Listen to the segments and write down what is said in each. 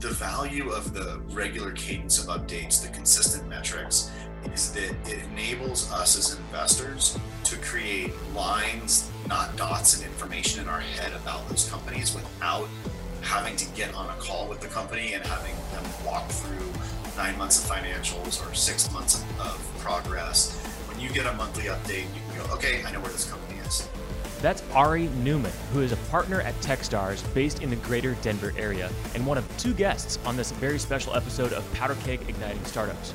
the value of the regular cadence of updates, the consistent metrics, is that it enables us as investors to create lines, not dots, and information in our head about those companies without having to get on a call with the company and having them walk through nine months of financials or six months of progress. When you get a monthly update, you can go, okay, I know where this company. That's Ari Newman, who is a partner at Techstars based in the greater Denver area and one of two guests on this very special episode of Powder Keg Igniting Startups.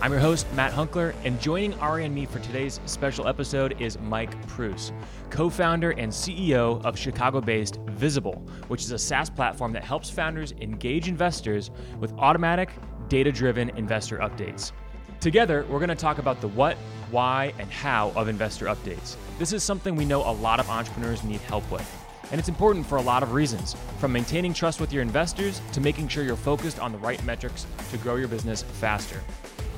I'm your host, Matt Hunckler, and joining Ari and me for today's special episode is Mike Preuss, co founder and CEO of Chicago based Visible, which is a SaaS platform that helps founders engage investors with automatic, data driven investor updates. Together, we're going to talk about the what, why, and how of investor updates. This is something we know a lot of entrepreneurs need help with. And it's important for a lot of reasons, from maintaining trust with your investors to making sure you're focused on the right metrics to grow your business faster.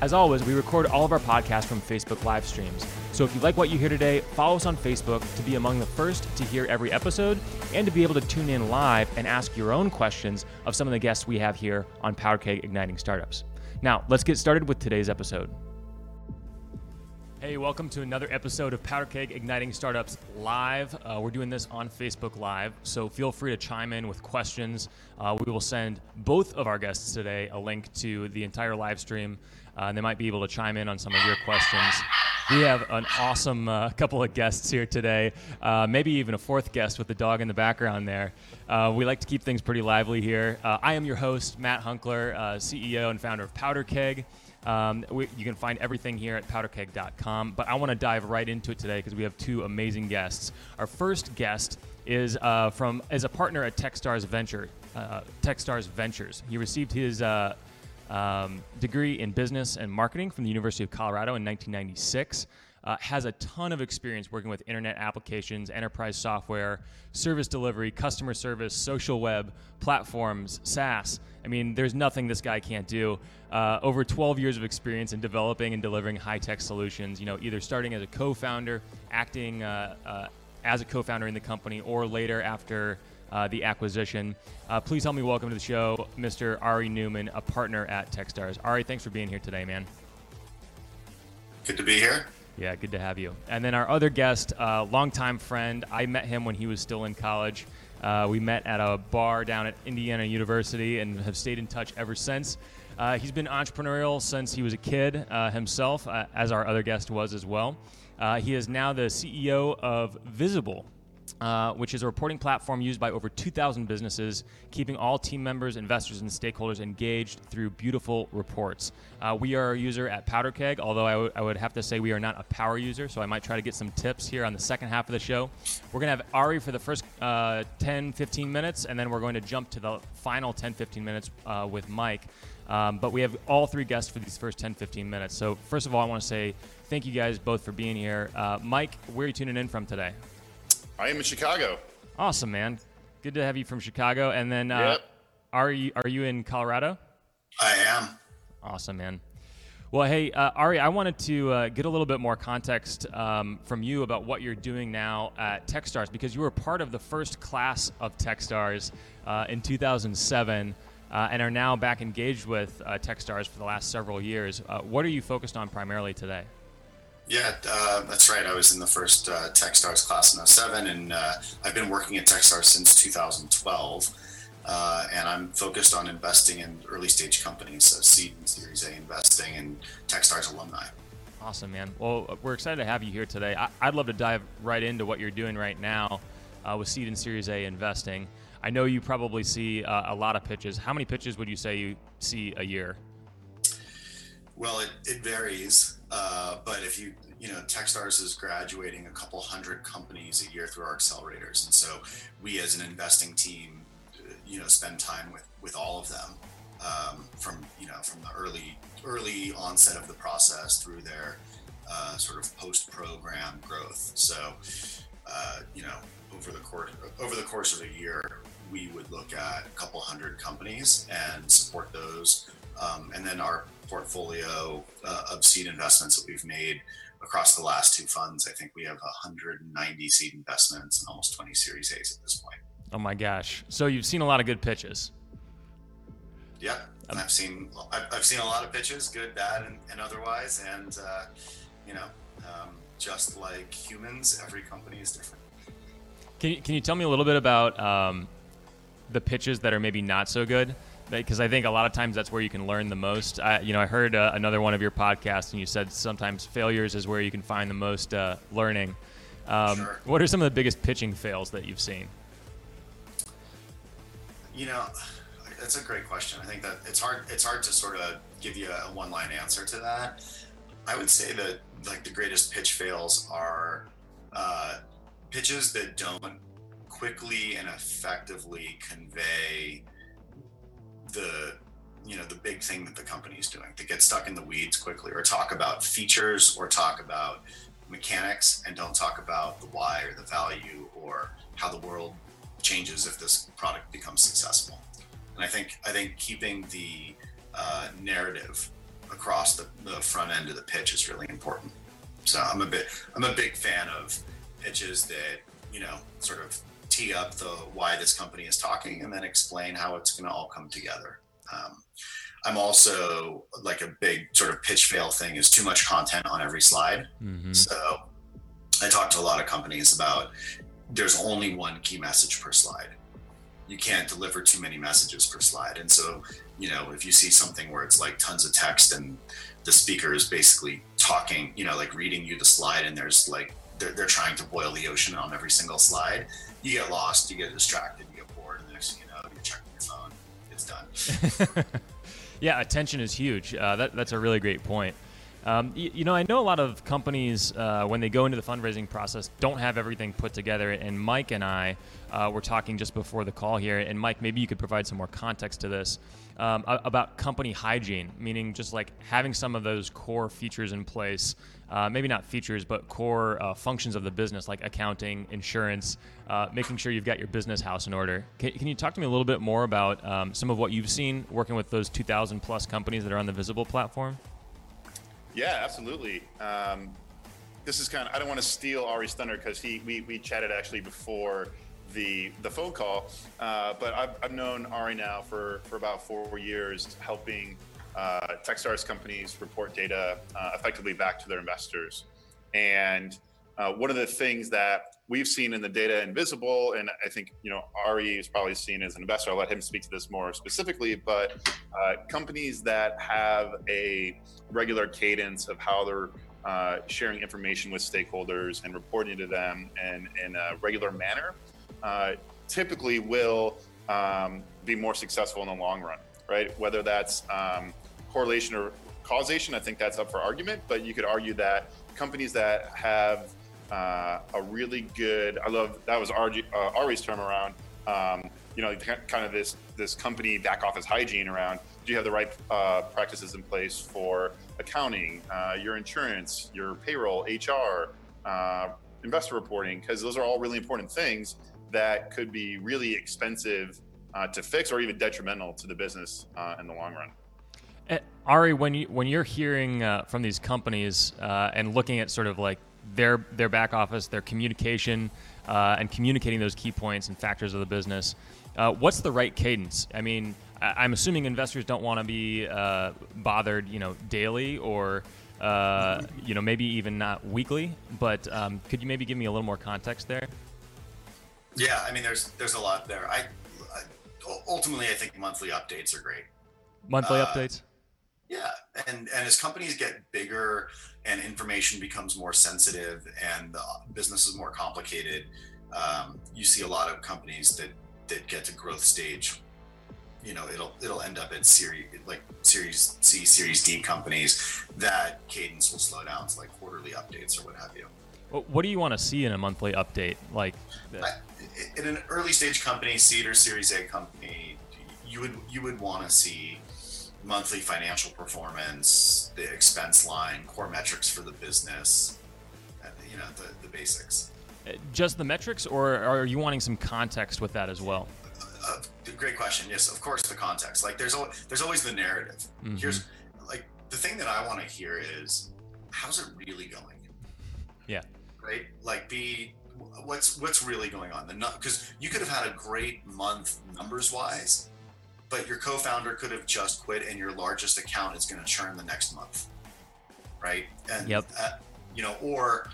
As always, we record all of our podcasts from Facebook live streams. So if you like what you hear today, follow us on Facebook to be among the first to hear every episode and to be able to tune in live and ask your own questions of some of the guests we have here on Powder Keg Igniting Startups. Now, let's get started with today's episode. Hey, welcome to another episode of Powder Keg Igniting Startups Live. Uh, we're doing this on Facebook Live, so feel free to chime in with questions. Uh, we will send both of our guests today a link to the entire live stream, uh, and they might be able to chime in on some of your questions. We have an awesome uh, couple of guests here today, uh, maybe even a fourth guest with the dog in the background there. Uh, we like to keep things pretty lively here. I am your host, Matt Hunckler, CEO and founder of Powder Keg. Um, we, you can find everything here at powderkeg.com. But I want to dive right into it today because we have two amazing guests. Our first guest is uh, from is a partner at TechStars Venture, uh, TechStars Ventures. He received his uh, um, degree in business and marketing from the University of Colorado in 1996 uh, has a ton of experience working with internet applications, enterprise software, service delivery, customer service, social web, platforms, SaaS. I mean, there's nothing this guy can't do. Uh, over 12 years of experience in developing and delivering high tech solutions, you know, either starting as a co founder, acting uh, uh, as a co founder in the company, or later after. Uh, the acquisition. Uh, please help me welcome to the show, Mr. Ari Newman, a partner at Techstars. Ari, thanks for being here today, man. Good to be here. Yeah, good to have you. And then our other guest, uh, longtime friend. I met him when he was still in college. Uh, we met at a bar down at Indiana University and have stayed in touch ever since. Uh, he's been entrepreneurial since he was a kid uh, himself, uh, as our other guest was as well. Uh, he is now the CEO of Visible, uh, which is a reporting platform used by over 2,000 businesses, keeping all team members, investors, and stakeholders engaged through beautiful reports. Uh, we are a user at PowderKeg, although I, w- I would have to say we are not a power user, so I might try to get some tips here on the second half of the show. We're going to have Ari for the first uh, 10, 15 minutes, and then we're going to jump to the final 10, 15 minutes uh, with Mike. Um, but we have all three guests for these first 10, 15 minutes. So, first of all, I want to say thank you guys both for being here. Uh, Mike, where are you tuning in from today? I am in Chicago. Awesome, man. Good to have you from Chicago. And then, uh, yep. are you are you in Colorado? I am. Awesome, man. Well, hey, uh, Ari, I wanted to uh, get a little bit more context um, from you about what you're doing now at TechStars because you were part of the first class of TechStars uh, in 2007 uh, and are now back engaged with uh, TechStars for the last several years. Uh, what are you focused on primarily today? Yeah, uh, that's right. I was in the first uh, TechStars class in 07, and uh, I've been working at TechStars since 2012. Uh, and I'm focused on investing in early stage companies, so seed and Series A investing, and TechStars alumni. Awesome, man. Well, we're excited to have you here today. I- would love to dive right into what you're doing right now uh, with seed and Series A investing. I know you probably see uh, a lot of pitches. How many pitches would you say you see a year? Well, it, it varies. Uh, but if you, you know, Techstars is graduating a couple hundred companies a year through our accelerators. And so we as an investing team, you know, spend time with, with all of them um, from, you know, from the early, early onset of the process through their uh, sort of post program growth. So, uh, you know, over the course, over the course of a year, we would look at a couple hundred companies and support those. Um, and then our portfolio uh, of seed investments that we've made across the last two funds. I think we have 190 seed investments and almost 20 Series A's at this point. Oh my gosh! So you've seen a lot of good pitches. Yep, um, I've seen I've, I've, seen a lot of pitches, good, bad, and, and otherwise, and uh, you know, um, just like humans, every company is different. Can you, can you tell me a little bit about um, the pitches that are maybe not so good? Because I think a lot of times that's where you can learn the most. I, you know, I heard uh, another one of your podcasts, and you said sometimes failures is where you can find the most uh, learning. Um, sure. What are some of the biggest pitching fails that you've seen? You know, that's a great question. I think that it's hard. It's hard to sort of give you a one-line answer to that. I would say that like the greatest pitch fails are uh, pitches that don't quickly and effectively convey the you know the big thing that the company is doing to get stuck in the weeds quickly or talk about features or talk about mechanics and don't talk about the why or the value or how the world changes if this product becomes successful. And i think i think keeping the uh, narrative across the, the front end of the pitch is really important. So i'm a bit i'm a big fan of pitches that you know sort of tee up the why this company is talking and then explain how it's going to all come together. Um, i'm also like a big sort of pitch fail thing is too much content on every slide. Mm-hmm. so i talk to a lot of companies about there's only one key message per slide. You can't deliver too many messages per slide. And so you know if you see something where it's like tons of text and the speaker is basically talking you know like reading you the slide and there's like they're, they're trying to boil the ocean on every single slide. You get lost, you get distracted, you get bored, and the next thing you know, you're checking your phone. It's done. yeah, attention is huge. Uh, that, that's a really great point. Um, you, you, know, I know a lot of companies uh, when they go into the fundraising process don't have everything put together. And Mike and I uh, were talking just before the call here. And Mike, maybe you could provide some more context to this um, about company hygiene, meaning just like having some of those core features in place. Uh, maybe not features, but core uh, functions of the business like accounting, insurance, uh, making sure you've got your business house in order. Can, can you talk to me a little bit more about um, some of what you've seen working with those 2,000 plus companies that are on the Visible platform? Yeah, absolutely. Um, this is kind of, I don't want to steal Ari's thunder because he we, we chatted actually before the the phone call, uh, but I've, I've known Ari now for, for about four years, helping uh, Techstars companies report data uh, effectively back to their investors. And uh, one of the things that we've seen in the data invisible, and I think you know Ari is probably seen as an investor. I'll let him speak to this more specifically. But uh, companies that have a regular cadence of how they're uh, sharing information with stakeholders and reporting to them in, in a regular manner, uh, typically will um, be more successful in the long run, right? Whether that's um, correlation or causation, I think that's up for argument. But you could argue that companies that have uh, a really good. I love that was RG, uh, Ari's term around. Um, you know, kind of this this company back office hygiene around. Do you have the right uh, practices in place for accounting, uh, your insurance, your payroll, HR, uh, investor reporting? Because those are all really important things that could be really expensive uh, to fix or even detrimental to the business in the long run. Uh, Ari, when you when you're hearing uh, from these companies uh, and looking at sort of like their their back office, their communication, uh, and communicating those key points and factors of the business, what's the right cadence? I mean, I- am assuming investors don't want to be bothered, you know, daily or you know maybe even not weekly. But um, could you maybe give me a little more context there? Yeah, I mean, there's there's a lot there. I, I ultimately I think monthly updates are great. Monthly uh, updates. Yeah, and and as companies get bigger and information becomes more sensitive and the business is more complicated, um, you see a lot of companies that that get to growth stage. You know, it'll it'll end up at series like Series C, Series D companies that cadence will slow down to like quarterly updates or what have you. What do you want to see in a monthly update? Like, in an early stage company, seed or Series A company, you would you would want to see monthly financial performance, the expense line, core metrics for the business, uh, you know, the, the basics. Uh, just the metrics, or are you wanting some context with that as well? Uh, great question. Yes, of course, the context. Like, there's always, there's always the narrative. Mm-hmm. Here's like the thing that I want to hear is, how's it really going? Yeah right? Like be what's what's really going on. The because you could have had a great month numbers wise, but your co-founder could have just quit and your largest account is going to churn the next month right and yep. uh, you know or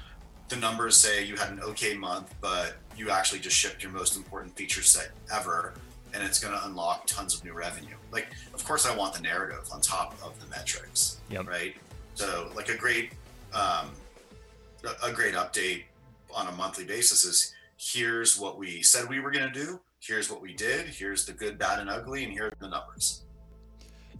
the numbers say you had an okay month but you actually just shipped your most important feature set ever and it's going to unlock tons of new revenue like of course i want the narrative on top of the metrics yep. right so like a great um, a great update on a monthly basis is here's what we said we were going to do here's what we did here's the good bad and ugly and here are the numbers.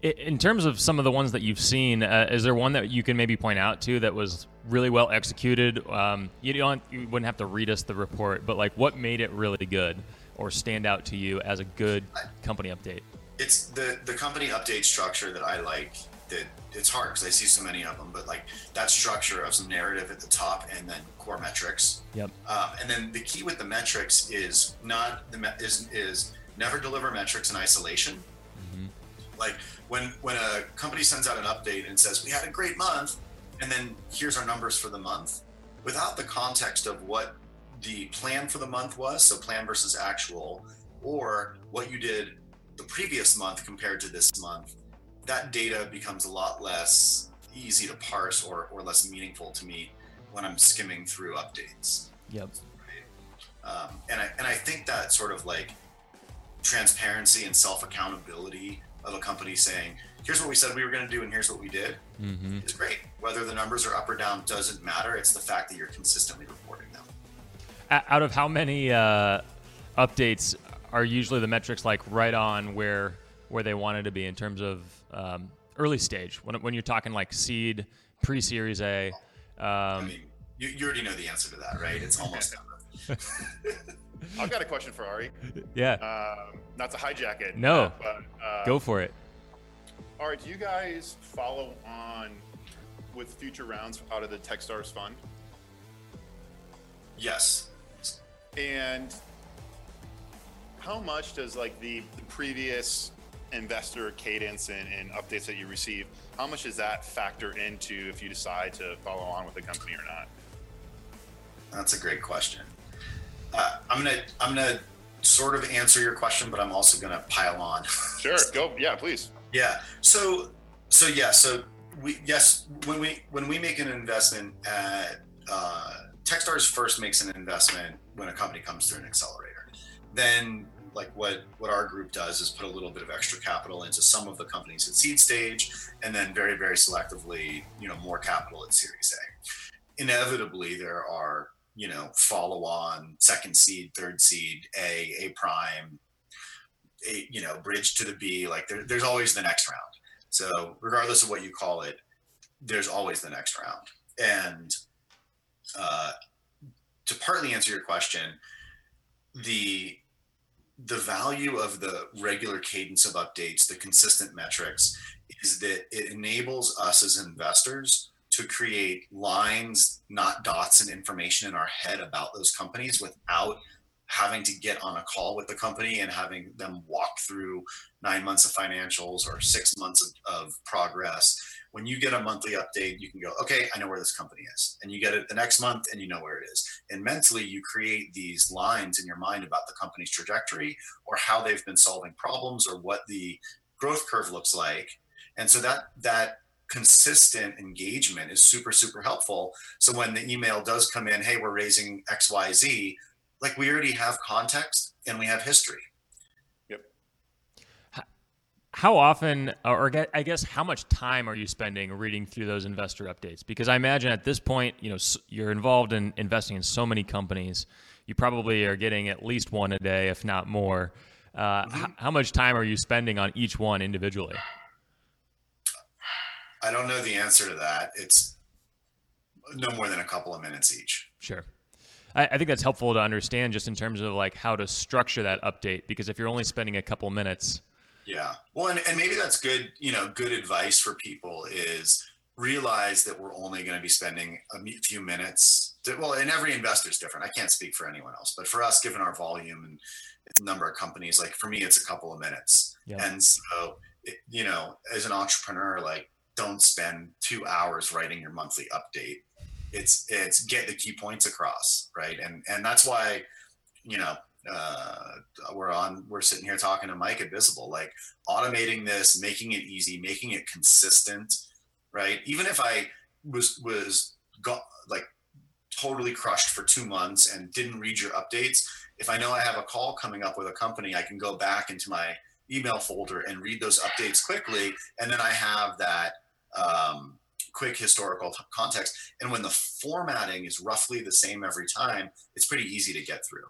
In terms of some of the ones that you've seen uh, is there one that you can maybe point out to that was really well executed? Um, you don't you wouldn't have to read us the report but like what made it really good or stand out to you as a good company update? It's the the company update structure that i like that it's hard because I see so many of them, but like that structure of some narrative at the top and then core metrics. Yep. Um, and then the key with the metrics is not the me- is is never deliver metrics in isolation. Mm-hmm. Like when when a company sends out an update and says we had a great month, and then here's our numbers for the month, without the context of what the plan for the month was, so plan versus actual, or what you did the previous month compared to this month that data becomes a lot less easy to parse or, or less meaningful to me when I'm skimming through updates. Yep. Right? Um, and I and I think that sort of like transparency and self accountability of a company saying, "Here's what we said we were going to do, and here's what we did," mm-hmm. is great. Whether the numbers are up or down doesn't matter. It's the fact that you're consistently reporting them. Out of how many uh, updates are usually the metrics like right on where where they wanted to be in terms of um, early stage when, when you're talking like seed, pre Series A. Um, I mean, you, you already know the answer to that, right? It's almost done. I've got a question for Ari. Yeah. Um, not to hijack it. No. But, uh, Go for it. Ari, do you guys follow on with future rounds out of the TechStars fund? Yes. And how much does like the, the previous investor cadence and, and, updates that you receive, how much does that factor into if you decide to follow on with the company or not? That's a great question. Uh, I'm gonna I'm gonna sort of answer your question, but I'm also gonna pile on. Sure, go. Yeah, please. Yeah. So so yeah. So we yes when we when we make an investment at uh, TechStars first makes an investment when a company comes through an accelerator. Then like what what our group does is put a little bit of extra capital into some of the companies at seed stage and then very very selectively you know more capital at series a. Inevitably there are you know follow on second seed third seed a a prime a you know bridge to the b like there, there's always the next round. So regardless of what you call it there's always the next round. And uh, to partly answer your question the the value of the regular cadence of updates, the consistent metrics, is that it enables us as investors to create lines, not dots, and information in our head about those companies without having to get on a call with the company and having them walk through nine months of financials or six months of, of progress when you get a monthly update, you can go, okay, I know where this company is. And you get it the next month and you know where it is. And mentally, you create these lines in your mind about the company's trajectory or how they've been solving problems or what the growth curve looks like. And so that, that, consistent engagement is super super helpful so when the email does come in hey we're raising xyz like we already have context and we have history Yep. how often, or I guess, how much time are you spending reading through those investor updates? Because I imagine at this point, you know, you're involved in investing in so many companies. You probably are getting at least one a day, if not more. Uh, mm-hmm. h- how much time are you spending on each one individually? I don't know the answer to that. It's no more than a couple of minutes each. Sure. I, I think that's helpful to understand just in terms of like how to structure that update. Because if you're only spending a couple minutes, yeah. Well, and, and maybe that's good, you know, good advice for people is realize that we're only going to be spending a few minutes. To, well, and every investor is different. I can't speak for anyone else, but for us, given our volume and number of companies, like for me, it's a couple of minutes. Yeah. And so, it, you know, as an entrepreneur, like don't spend two hours writing your monthly update. It's, it's get the key points across. Right. And, and that's why, you know, uh, we're on we're sitting here talking to mike at visible like automating this making it easy making it consistent right even if i was was got like totally crushed for two months and didn't read your updates if i know i have a call coming up with a company i can go back into my email folder and read those updates quickly and then i have that um, quick historical t- context. And when the formatting is roughly the same every time, it's pretty easy to get through.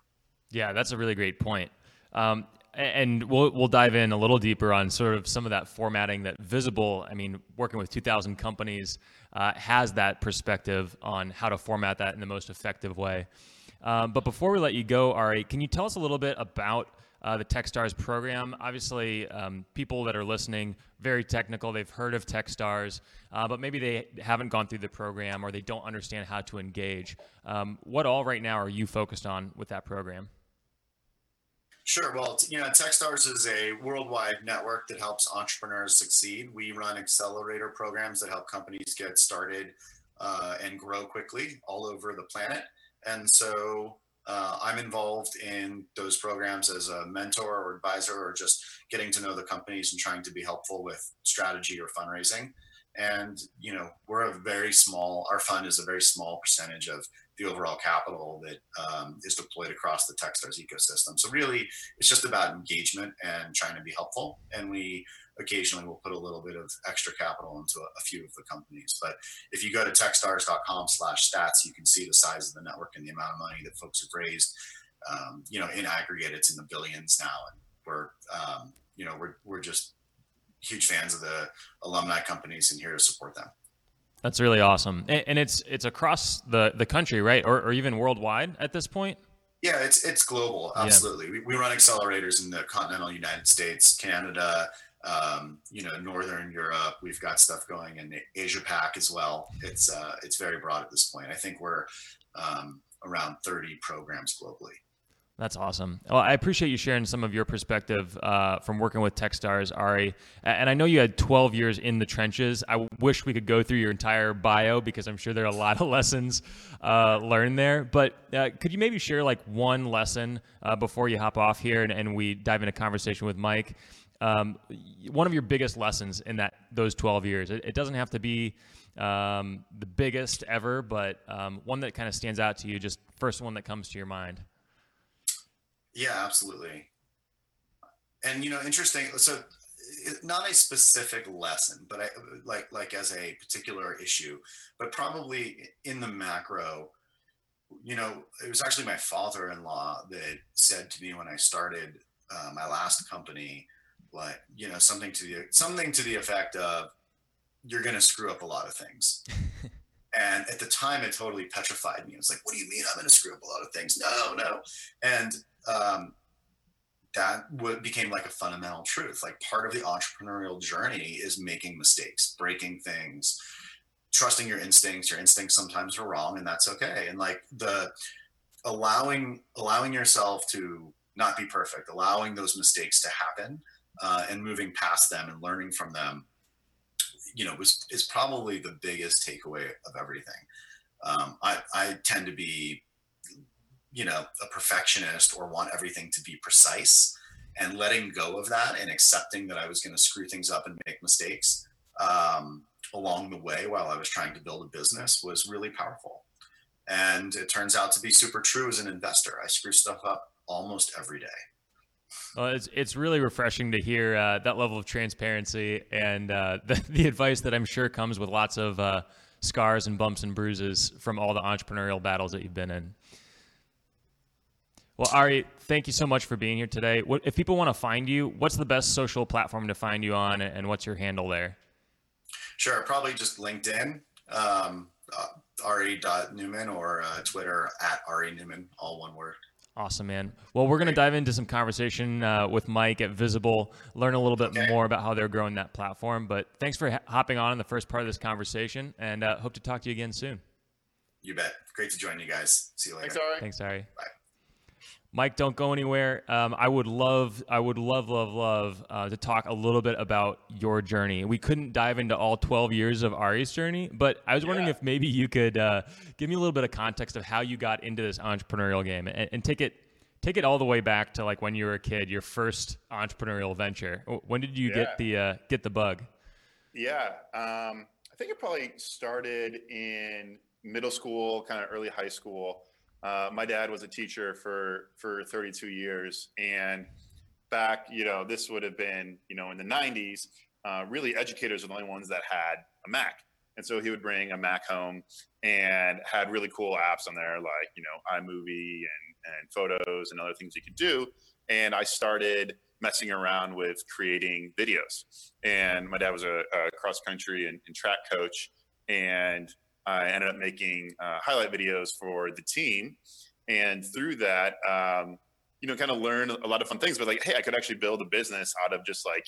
Yeah, that's a really great point. Um, and we'll we'll dive in a little deeper on sort of some of that formatting that visible. I mean, working with 2,000 companies uh, has that perspective on how to format that in the most effective way. Um, but before we let you go, Ari, can you tell us a little bit about uh, the TechStars program. Obviously, um, people that are listening, very technical, they've heard of TechStars, uh, but maybe they haven't gone through the program or they don't understand how to engage. Um, what all right now are you focused on with that program? Sure. Well, you know, TechStars is a worldwide network that helps entrepreneurs succeed. We run accelerator programs that help companies get started uh, and grow quickly all over the planet. And so uh, I'm involved in those programs as a mentor or advisor, or just getting to know the companies and trying to be helpful with strategy or fundraising. And you know, we're a very small. Our fund is a very small percentage of the overall capital that um, is deployed across the TechStars ecosystem. So really, it's just about engagement and trying to be helpful. And we occasionally we'll put a little bit of extra capital into a, a few of the companies. But if you go to techstars.com slash stats, you can see the size of the network and the amount of money that folks have raised. Um, you know, in aggregate, it's in the billions now. And we're, um, you know, we're, we're just huge fans of the alumni companies and here to support them. That's really awesome. And, and it's, it's across the, the country, right? Or, or even worldwide at this point? Yeah, it's it's global. Absolutely. Yeah. We, we run accelerators in the continental United States, Canada, um, you know, Northern Europe. We've got stuff going in Asia Pac as well. It's uh, it's very broad at this point. I think we're um, around 30 programs globally. That's awesome. Well, I appreciate you sharing some of your perspective uh, from working with TechStars, Ari. And I know you had 12 years in the trenches. I wish we could go through your entire bio because I'm sure there are a lot of lessons uh, learned there. But uh, could you maybe share like one lesson uh, before you hop off here and, and we dive into conversation with Mike um, one of your biggest lessons in that those 12 years. It, it doesn't have to be um, the biggest ever, but um, one that kind of stands out to you. Just first one that comes to your mind. Yeah, absolutely. And you know, interesting. So, not a specific lesson, but I like like as a particular issue, but probably in the macro. You know, it was actually my father-in-law that said to me when I started uh, my last company like you know something to the something to the effect of you're going to screw up a lot of things. And at the time it totally petrified me. I was like what do you mean i'm going to screw up a lot of things? No no. And um, that what became like a fundamental truth. Like part of the entrepreneurial journey is making mistakes breaking things trusting your instincts. Your instincts sometimes are wrong and that's okay. And like the allowing allowing yourself to not be perfect allowing those mistakes to happen uh, and moving past them and learning from them, you know, was is probably the biggest takeaway of everything. Um, I, I tend to be, you know, a perfectionist or want everything to be precise, and letting go of that and accepting that I was going to screw things up and make mistakes um, along the way while I was trying to build a business was really powerful. And it turns out to be super true as an investor. I screw stuff up almost every day. Well, it's it's really refreshing to hear uh, that level of transparency and uh, the, the advice that I'm sure comes with lots of uh, scars and bumps and bruises from all the entrepreneurial battles that you've been in. Well, Ari, thank you so much for being here today. What, if people want to find you, what's the best social platform to find you on, and what's your handle there? Sure, probably just LinkedIn, um, uh, Ari.Newman, or uh, Twitter at Ari Newman, all one word. Awesome, man. Well, we're going to dive into some conversation uh, with Mike at Visible, learn a little bit okay. more about how they're growing that platform. But thanks for ha- hopping on in the first part of this conversation, and uh, hope to talk to you again soon. You bet. Great to join you guys. See you later. Thanks, Ari. Thanks, Ari. Bye. Mike, don't go anywhere. Um, I would love, I would love, love, love uh, to talk a little bit about your journey. We couldn't dive into all 12 years of Ari's journey, but I was wondering yeah. if maybe you could uh, give me a little bit of context of how you got into this entrepreneurial game and, and take it take it all the way back to like when you were a kid, your first entrepreneurial venture. When did you yeah. get the uh, get the bug? Yeah, um, I think it probably started in middle school, kind of early high school. Uh, my dad was a teacher for for 32 years, and back, you know, this would have been, you know, in the 90s. Uh, really, educators were the only ones that had a Mac, and so he would bring a Mac home and had really cool apps on there, like you know, iMovie and and photos and other things you could do. And I started messing around with creating videos. And my dad was a, a cross country and, and track coach, and I ended up making uh, highlight videos for the team. And through that, um, you know, kind of learn a lot of fun things. But like, hey, I could actually build a business out of just like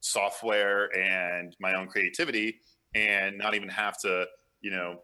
software and my own creativity, and not even have to, you know,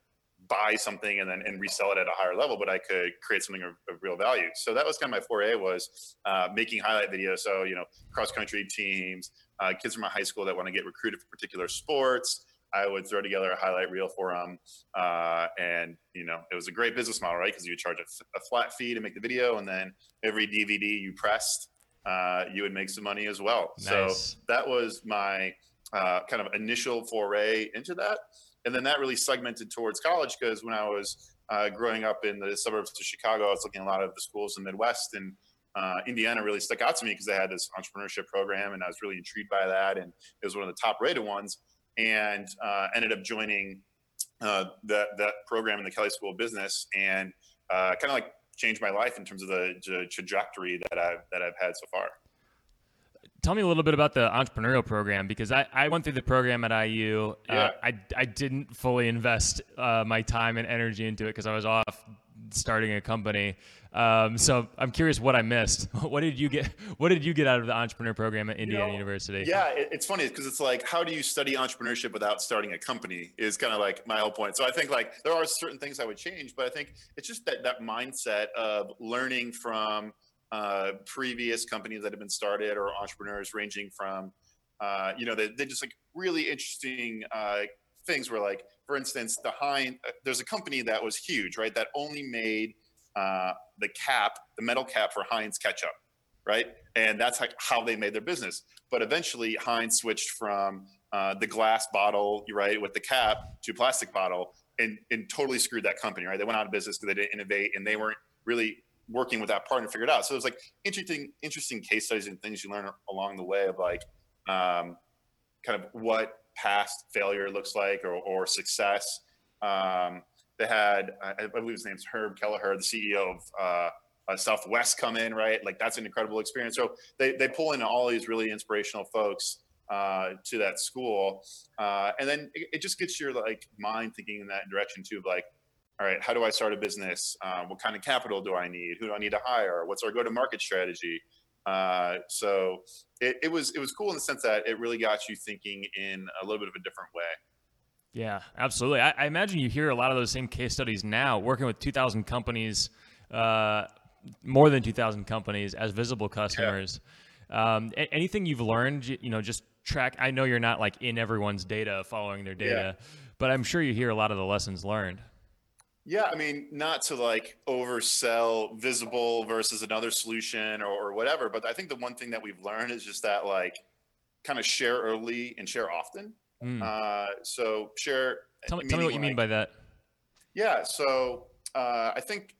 buy something and then and resell it at a higher level, but I could create something of, of real value. So that was kind of my foray was uh, making highlight videos. So you know, cross country teams, uh, kids from my high school that want to get recruited for particular sports, I would throw together a highlight reel for them. Uh, and, you know, it was a great business model, right? Because you would charge a, a, flat fee to make the video. And then every DVD you pressed, uh, you would make some money as well. Nice. So that was my uh, kind of initial foray into that. And then that really segmented towards college because when I was uh, growing up in the suburbs of Chicago, I was looking at a lot of the schools in the Midwest and uh, Indiana really stuck out to me because they had this entrepreneurship program, and I was really intrigued by that. And it was one of the top rated ones and uh, ended up joining uh, that that program in the Kelley School of Business, and uh, kind of like changed my life in terms of the, the, trajectory that I've that I've had so far. Tell me a little bit about the entrepreneurial program because I, I went through the program at IU. Uh, yeah. I, I didn't fully invest uh, my time and energy into it because I was off starting a company. Um, so I'm curious what I missed. what did you get? What did you get out of the entrepreneur program at Indiana you know, University? Yeah, it, it's funny because it's like, how do you study entrepreneurship without starting a company? Is kind of like my whole point. So I think like there are certain things I would change, but I think it's just that that mindset of learning from uh, previous companies that have been started or entrepreneurs ranging from, uh, you know, they, they just like really interesting uh, things where like, for instance, the Heinz, uh, there's a company that was huge, right? That only made uh, the cap, the metal cap for Heinz ketchup, right? And that's how they made their business. But eventually, Heinz switched from uh, the glass bottle, right, with the cap to plastic bottle, and and totally screwed that company, right? They went out of business because they didn't innovate and they weren't really working with that partner to figure it out. So it was like interesting, interesting case studies and things you learn along the way of like um, kind of what past failure looks like or, or success. Um, they had, I believe his name's Herb Kelleher, the CEO of uh, uh, Southwest, come in, right? Like that's an incredible experience. So they, they pull in all these really inspirational folks uh, to that school. Uh, and then it, it, just gets your like mind thinking in that direction too, of like, all right, how do I start a business? Um, what kind of capital do I need? Who do I need to hire? What's our go-to-market strategy? Uh, so it, it was it was cool in the sense that it really got you thinking in a little bit of a different way. Yeah, absolutely. I, I, imagine you hear a lot of those same case studies now, working with 2,000 companies, uh, more than 2,000 companies as visible customers. Yeah. Um, anything you've learned, you know, just track. I know you're not like in everyone's data, following their data, yeah. but I'm sure you hear a lot of the lessons learned. Yeah, I mean, not to like oversell visible versus another solution or, or whatever, but I think the one thing that we've learned is just that like kind of share early and share often. Mm. Uh, so share. Tell me, tell me what you mean by that. Yeah. So uh, I think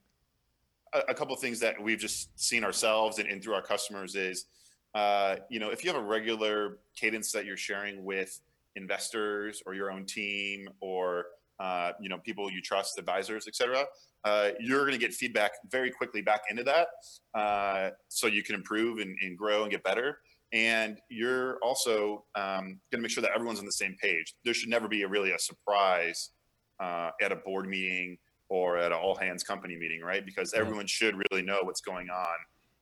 a, a couple of things that we've just seen ourselves and, and through our customers is, uh, you know, if you have a regular cadence that you're sharing with investors or your own team or uh, you know people you trust, advisors, etc. Uh, you're going to get feedback very quickly back into that, uh, so you can improve and, and, grow and get better and you're also um, going to make sure that everyone's on the same page. There should never be a really a surprise uh, at a board meeting or at an all hands company meeting, right? Because everyone should really know what's going on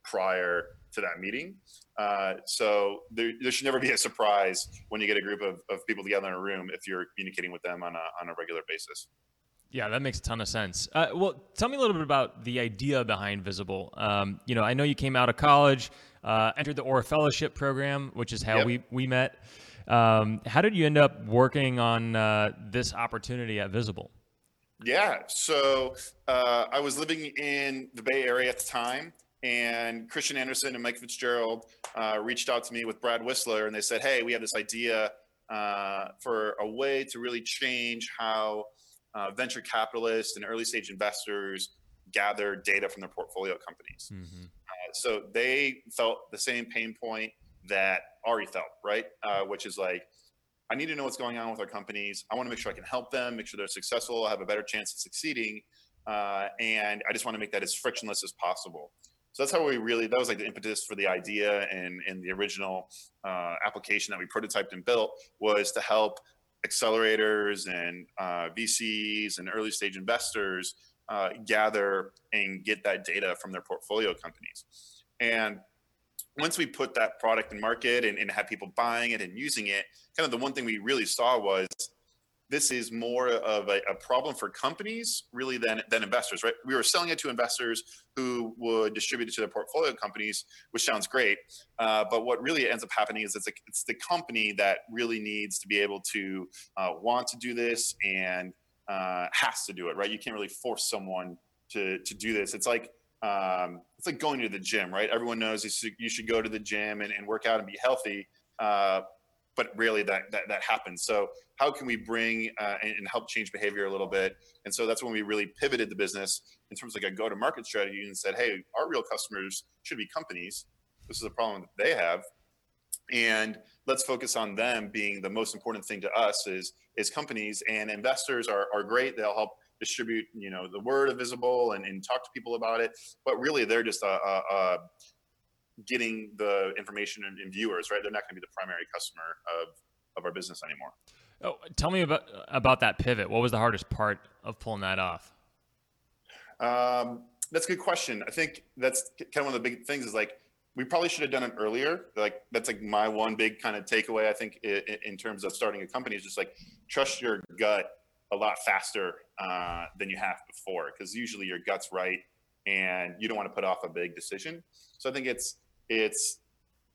prior to that meeting. Uh, so there, there, should never be a surprise when you get a group of, of people together in a room if you're communicating with them on a, on a regular basis. Yeah, that makes a ton of sense. Uh, well, tell me a little bit about the idea behind Visible. Um, you know, I know you came out of college, uh, entered the Orr Fellowship program, which is how yep. we we met. Um, how did you end up working on uh, this opportunity at Visible? Yeah, so uh, I was living in the Bay Area at the time, and Christian Anderson and Mike Fitzgerald uh, reached out to me with Brad Whistler, and they said, "Hey, we have this idea uh, for a way to really change how uh, venture capitalists and early stage investors gather data from their portfolio companies." Mm-hmm. Uh, so they felt the same pain point that Ari felt, right? Uh, which is like, I need to know what's going on with our companies. I want to make sure I can help them, make sure they're successful, I have a better chance of succeeding, uh, and I just want to make that as frictionless as possible. So that's how we really, that was like the impetus for the idea and, and the original uh, application that we prototyped and built was to help accelerators and uh, VCs and early stage investors uh, gather and get that data from their portfolio companies. And once we put that product in market and, and had people buying it and using it, kind of the one thing we really saw was this is more of a, a, problem for companies really than than investors right? We were selling it to investors who would distribute it to their portfolio companies which sounds great uh, but what really ends up happening is it's, a, it's the company that really needs to be able to uh, want to do this and uh, has to do it right? You can't really force someone to to do this. It's like um, it's like going to the gym right? Everyone knows you should, you should go to the gym and, and work out and be healthy uh, but really that, that, that happens. So how can we bring uh, and, and, help change behavior a little bit? And so that's when we really pivoted the business in terms of like a go-to-market strategy and said, hey, our real customers should be companies. This is a problem that they have, and let's focus on them being the most important thing to us is is companies and investors are, are great. They'll help distribute you know the word of visible and, and talk to people about it, but really they're just a, a, a getting the information and, and viewers, right? They're not going to be the primary customer of, of our business anymore. Oh, tell me about about that pivot. What was the hardest part of pulling that off? Um, that's a good question. I think that's kind of one of the big things is like we probably should have done it earlier. Like that's like my one big kind of takeaway. I think in, in terms of starting a company is just like trust your gut a lot faster uh, than you have before because usually your gut's right and you don't want to put off a big decision. So I think it's it's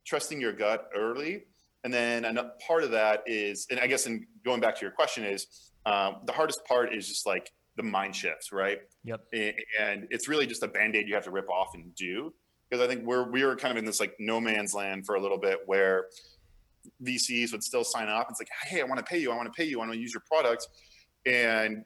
trusting your gut early. And then a part of that is, and I guess in going back to your question is um, the hardest part is just like the mind shifts, right? Yep. And it's really just a band-aid you have to rip off and do. Because I think we're, we were kind of in this like no man's land for a little bit where VCs would still sign up. It's like, Hey, I want to pay you. I want to pay you. I want to use your product. And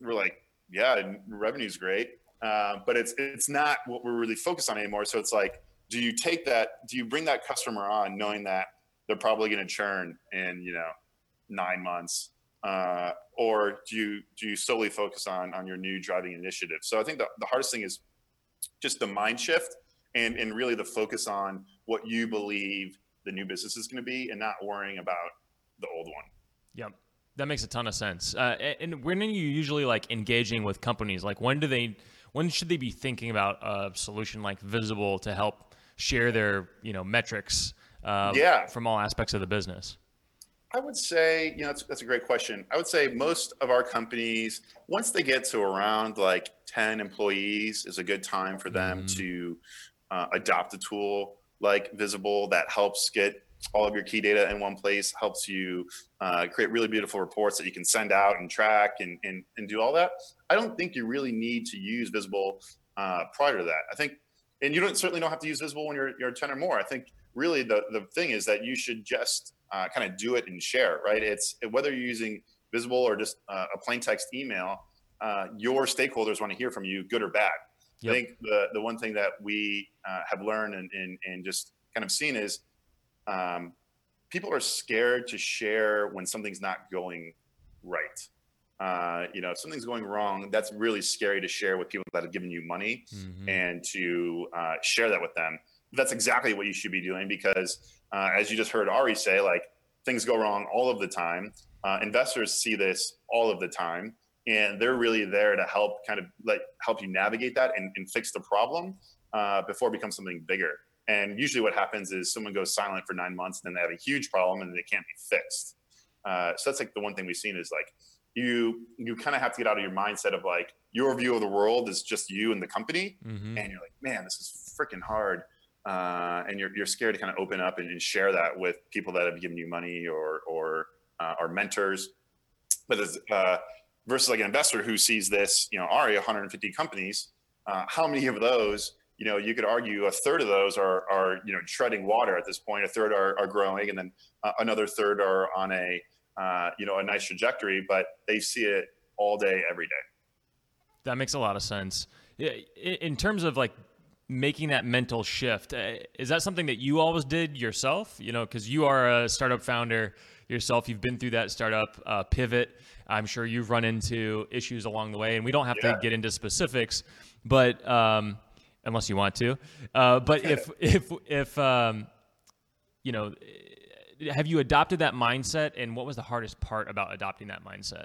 we're like, yeah, revenue's great. Uh, but it's, it's not what we're really focused on anymore. So it's like, do you take that do you bring that customer on knowing that they're probably going to churn in you know nine months? Uh, or do you do you solely focus on on your new driving initiative? So i think the, the hardest thing is just the mind shift and and really the focus on what you believe the new business is going to be and not worrying about the old one. Yep. That makes a ton of sense. Uh, and when are you usually like engaging with companies? Like when do they when should they be thinking about a solution like visible to help share their you know metrics uh, yeah. from all aspects of the business? I would say, you know, that's, that's a great question. I would say most of our companies, once they get to around like 10 employees, is a good time for them mm-hmm. to uh, adopt a tool like Visible that helps get all of your key data in one place, helps you uh, create really beautiful reports that you can send out and track and, and, and do all that. I don't think you really need to use Visible uh, prior to that. I think and you don't certainly don't have to use visible when you're you're 10 or more. I think really the the thing is that you should just uh, kind of do it and share, right? It's whether you're using visible or just uh, a plain text email, uh, your stakeholders want to hear from you, good or bad. Yep. I think the the one thing that we uh, have learned and, and and just kind of seen is um, people are scared to share when something's not going right uh, you know, if something's going wrong, that's really scary to share with people that have given you money mm-hmm. and to uh, share that with them. That's exactly what you should be doing because, uh, as you just heard Ari say, like things go wrong all of the time. Uh, investors see this all of the time, and they're really there to help kind of like help you navigate that and, and fix the problem uh, before it becomes something bigger. And usually, what happens is someone goes silent for nine months, and then they have a huge problem, and they can't be fixed. Uh, so that's like the one thing we've seen is like you you kind of have to get out of your mindset of like your view of the world is just you and the company mm-hmm. and you're like man this is freaking hard uh, and you're, you're scared to kind of open up and, and, share that with people that have given you money or or uh, are mentors but as, uh, versus like an investor who sees this you know Ari 150 companies uh, how many of those you know, you could argue a third of those are, are you know, treading water at this point. A third are, are growing, and then uh, another third are on a, uh, you know, a nice trajectory. But they see it all day, every day. That makes a lot of sense. In terms of like making that mental shift, uh, is that something that you always did yourself? You know, because you are a startup founder yourself. You've been through that startup uh, pivot. I'm sure you've run into issues along the way, and we don't have yeah. to get into specifics, but um, unless you want to. Uh, but if if if um, you know, have you adopted that mindset, and what was the hardest part about adopting that mindset?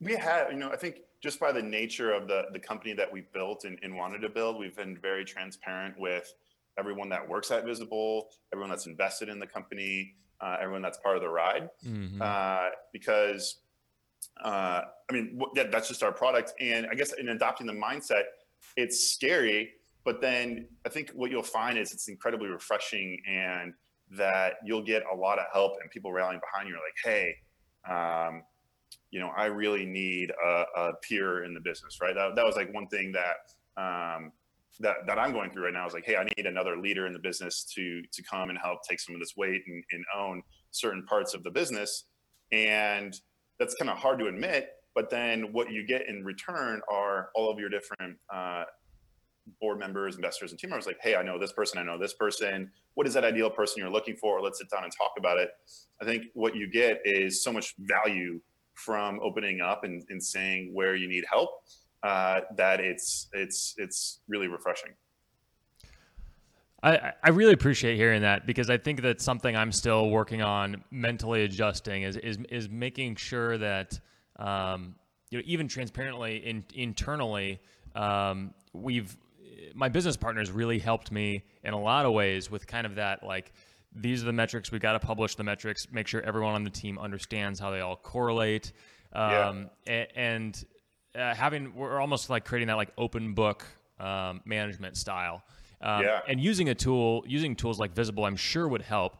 We have, you know, I think just by the nature of the the company that we built and, and wanted to build, we've been very transparent with everyone that works at Visible, everyone that's invested in the company, uh, everyone that's part of the ride, mm-hmm. uh, because uh, I mean, yeah, that's just our product. And I guess in adopting the mindset, it's scary, but then I think what you'll find is it's incredibly refreshing and that you'll get a lot of help and people rallying behind you are like, hey, um, you know, I really need a, a, peer in the business, right? That, that was like one thing that, um, that, that I'm going through right now is like, hey, I need another leader in the business to to come and help take some of this weight and, and own certain parts of the business. And that's kind of hard to admit, but then what you get in return are all of your different uh, board members, investors, and team members like, hey, I know this person, I know this person. What is that ideal person you're looking for? Let's sit down and talk about it. I think what you get is so much value from opening up and, and saying where you need help uh, that it's it's it's really refreshing. I, I really appreciate hearing that because I think that's something I'm still working on mentally adjusting is is, is making sure that um, you know even transparently in, internally um, we've my business partners really helped me in a lot of ways with kind of that like these are the metrics we got to publish the metrics make sure everyone on the team understands how they all correlate um, yeah. and uh, having we're almost like creating that like open book um, management style. Um, yeah. And using a tool, using tools like Visible, I'm sure would help.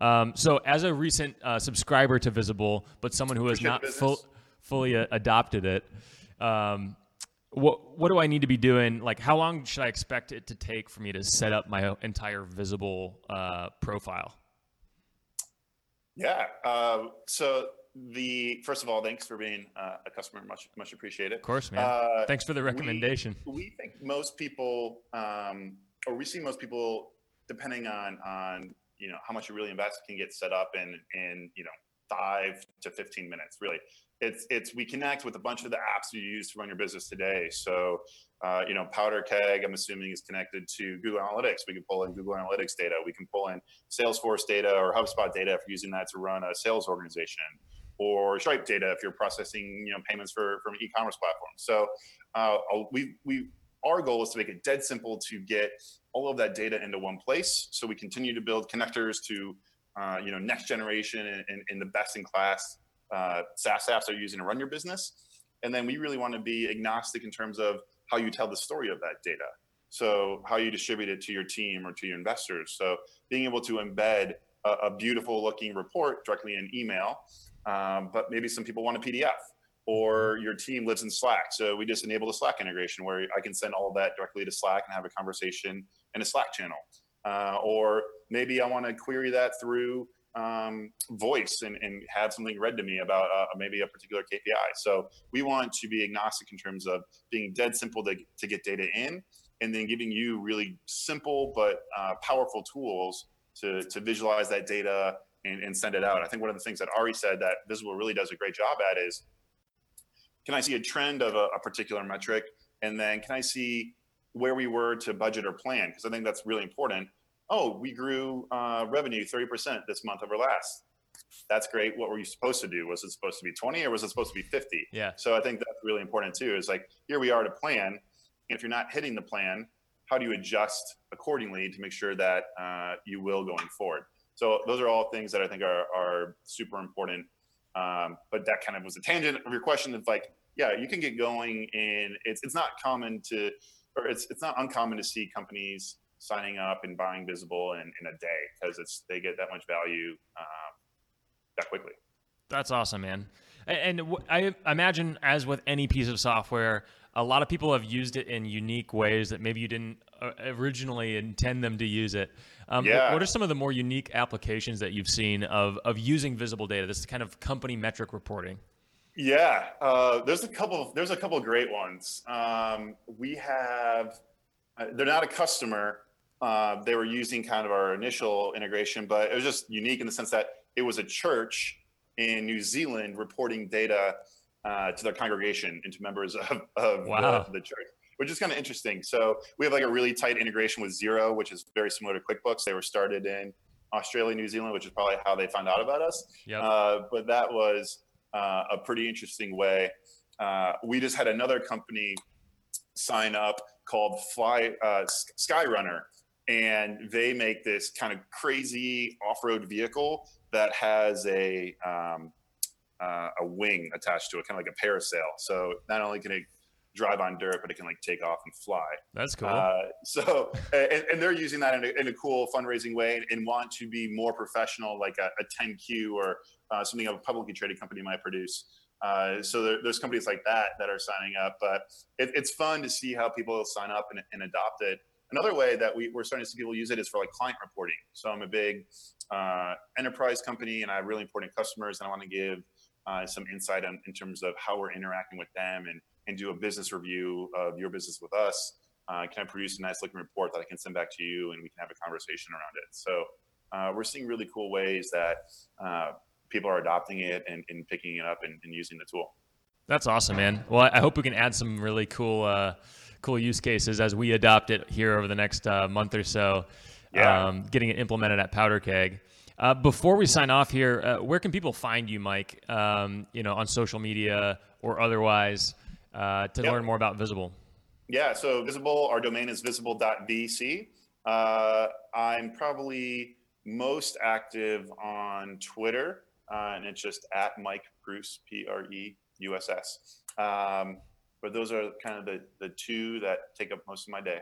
Um, so, as a recent uh, subscriber to Visible, but someone who has not full, fully uh, adopted it, um, what what do I need to be doing? Like, how long should I expect it to take for me to set up my entire Visible uh, profile? Yeah. Uh, so the first of all, thanks for being uh, a customer. Much much appreciated. Of course, man. Uh, thanks for the recommendation. We, we think most people, um, or we see most people, depending on on you know how much you really invest, can get set up in in you know five to fifteen minutes. Really, it's it's we connect with a bunch of the apps you use to run your business today. So uh, you know, Powder Keg, I'm assuming is connected to Google Analytics. We can pull in Google Analytics data. We can pull in Salesforce data or HubSpot data if you're using that to run a sales organization or Stripe data if you're processing you know payments for from e-commerce platforms. So uh, we we our goal is to make it dead simple to get all of that data into one place, so we continue to build connectors to uh, you know next generation and, and, and the best in class uh, SaaS apps are using to run your business. And then we really want to be agnostic in terms of how you tell the story of that data. So how you distribute it to your team or to your investors. So being able to embed a, a beautiful looking report directly in email um, but maybe some people want a PDF or your team lives in Slack. So we just enable the Slack integration where I can send all of that directly to Slack and have a conversation in a Slack channel. Uh, or maybe I want to query that through um, voice and, and, have something read to me about uh, maybe a particular KPI. So we want to be agnostic in terms of being dead simple to, to get data in and then giving you really simple but uh, powerful tools to, to visualize that data and, and send it out. I think one of the things that Ari said that Visible really does a great job at is can I see a trend of a, a particular metric? And then can I see where we were to budget or plan? Because I think that's really important. Oh, we grew uh, revenue 30% this month over last. That's great. What were you supposed to do? Was it supposed to be 20 or was it supposed to be 50? Yeah. So I think that's really important too. Is like, here we are to plan. And if you're not hitting the plan, how do you adjust accordingly to make sure that uh, you will going forward? So those are all things that I think are, are super important. Um, but that kind of was a tangent of your question of like, yeah, you can get going and it's, it's not common to, or it's, it's not uncommon to see companies signing up and buying visible in, in a day because it's, they get that much value um, that quickly. That's awesome, man. And I imagine, as with any piece of software, a lot of people have used it in unique ways that maybe you didn't uh, originally intend them to use it. Um, yeah. What are some of the more unique applications that you've seen of, of using visible data, this kind of company metric reporting? Yeah, uh, there's a couple. There's a couple of great ones. Um, we have. Uh, they're not a customer. Uh, they were using kind of our initial integration, but it was just unique in the sense that it was a church in New Zealand reporting data uh, to their congregation and to members of, of wow. the, the church, which is kind of interesting. So we have like a really tight integration with Xero, which is very similar to QuickBooks. They were started in Australia, New Zealand, which is probably how they found out about us. Yep. Uh, but that was uh, a pretty interesting way. Uh, we just had another company sign up called Fly uh, Skyrunner, and they make this kind of crazy off-road vehicle that has a um, uh, a wing attached to it, kind of like a parasail. So not only can it drive on dirt, but it can like take off and fly. That's cool. Uh, so, and, and, they're using that in a, in a, cool fundraising way and, and, want to be more professional, like a, a 10Q or uh, something a publicly traded company might produce. Uh, so there, there's companies like that that are signing up, but it, it's fun to see how people sign up and, and adopt it. Another way that we, are starting to see people use it is for like client reporting. So I'm a big uh, enterprise company and I have really important customers, and I want to give uh, some insight on, in terms of how we're interacting with them and, and do a business review of your business with us. Uh, can I produce a nice looking report that I can send back to you and we can have a conversation around it? So uh, we're seeing really cool ways that uh, people are adopting it and, and picking it up and, and, using the tool. That's awesome, man. Well, I hope we can add some really cool, uh, cool use cases as we adopt it here over the next uh, month or so. Yeah. Um, getting it implemented at Powder Keg. Uh, before we sign off here, uh, where can people find you, Mike? Um, you know, on social media or otherwise, uh, to yep. learn more about Visible. Yeah, so Visible, our domain is visible.vc. Uh, I'm probably most active on Twitter, uh, and it's just at Mike Preuss, P R E U S S. Um, but those are kind of the, the two that take up most of my day.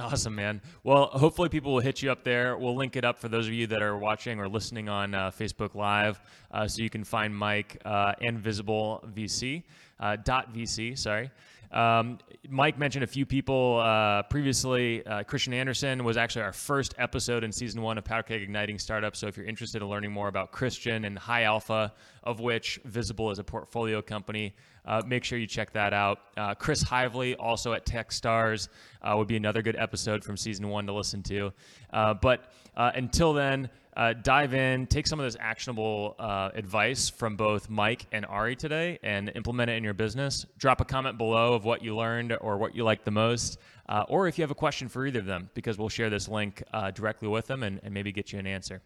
Awesome, man. Well, hopefully people will hit you up there. We'll link it up for those of you that are watching or listening on uh, Facebook Live, uh, so you can find Mike uh, VC uh, dot VC. Sorry. Um, Mike mentioned a few people uh, previously. Uh, Kristian Andersen was actually our first episode in season one of Powder Keg Igniting Startups. So if you're interested in learning more about Kristian and High Alpha, of which Visible is a portfolio company, uh, make sure you check that out. Uh, Chris Heivly, also at TechStars, uh, would be another good episode from season one to listen to. Uh, but until then, uh, dive in, take some of this actionable uh, advice from both Mike and Ari today and implement it in your business. Drop a comment below of what you learned or what you liked the most, uh, or if you have a question for either of them, because we'll share this link uh, directly with them and, and, maybe get you an answer.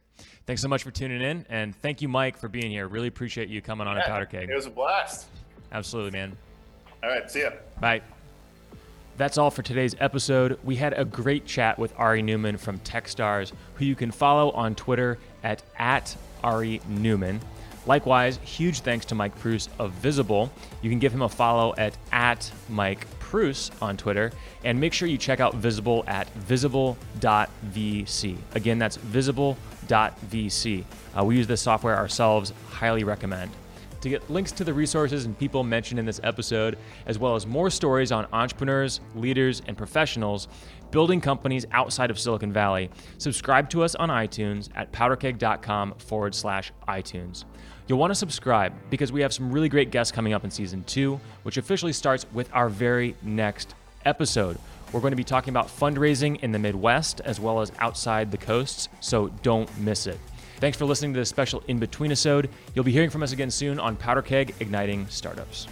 Thanks so much for tuning in, and thank you, Mike, for being here. Really appreciate you coming on yeah, a powder keg. It was a blast. Absolutely, man. All right, see ya. Bye. That's all for today's episode. We had a great chat with Ari Newman from Techstars, who you can follow on Twitter at, at Ari Newman. Likewise, huge thanks to Mike Preuss of Visible. You can give him a follow at, at Mike Preuss on Twitter, and make sure you check out Visible at visible.vc. Again, that's visible.vc. Uh, we use this software ourselves, highly recommend. To get links to the resources and people mentioned in this episode, as well as more stories on entrepreneurs, leaders, and professionals building companies outside of Silicon Valley, subscribe to us on iTunes at powderkeg.com forward slash iTunes. You'll want to subscribe because we have some really great guests coming up in season two, which officially starts with our very next episode. We're going to be talking about fundraising in the Midwest as well as outside the coasts, so don't miss it. Thanks for listening to this special in between episode. You'll be hearing from us again soon on Powder Keg Igniting Startups.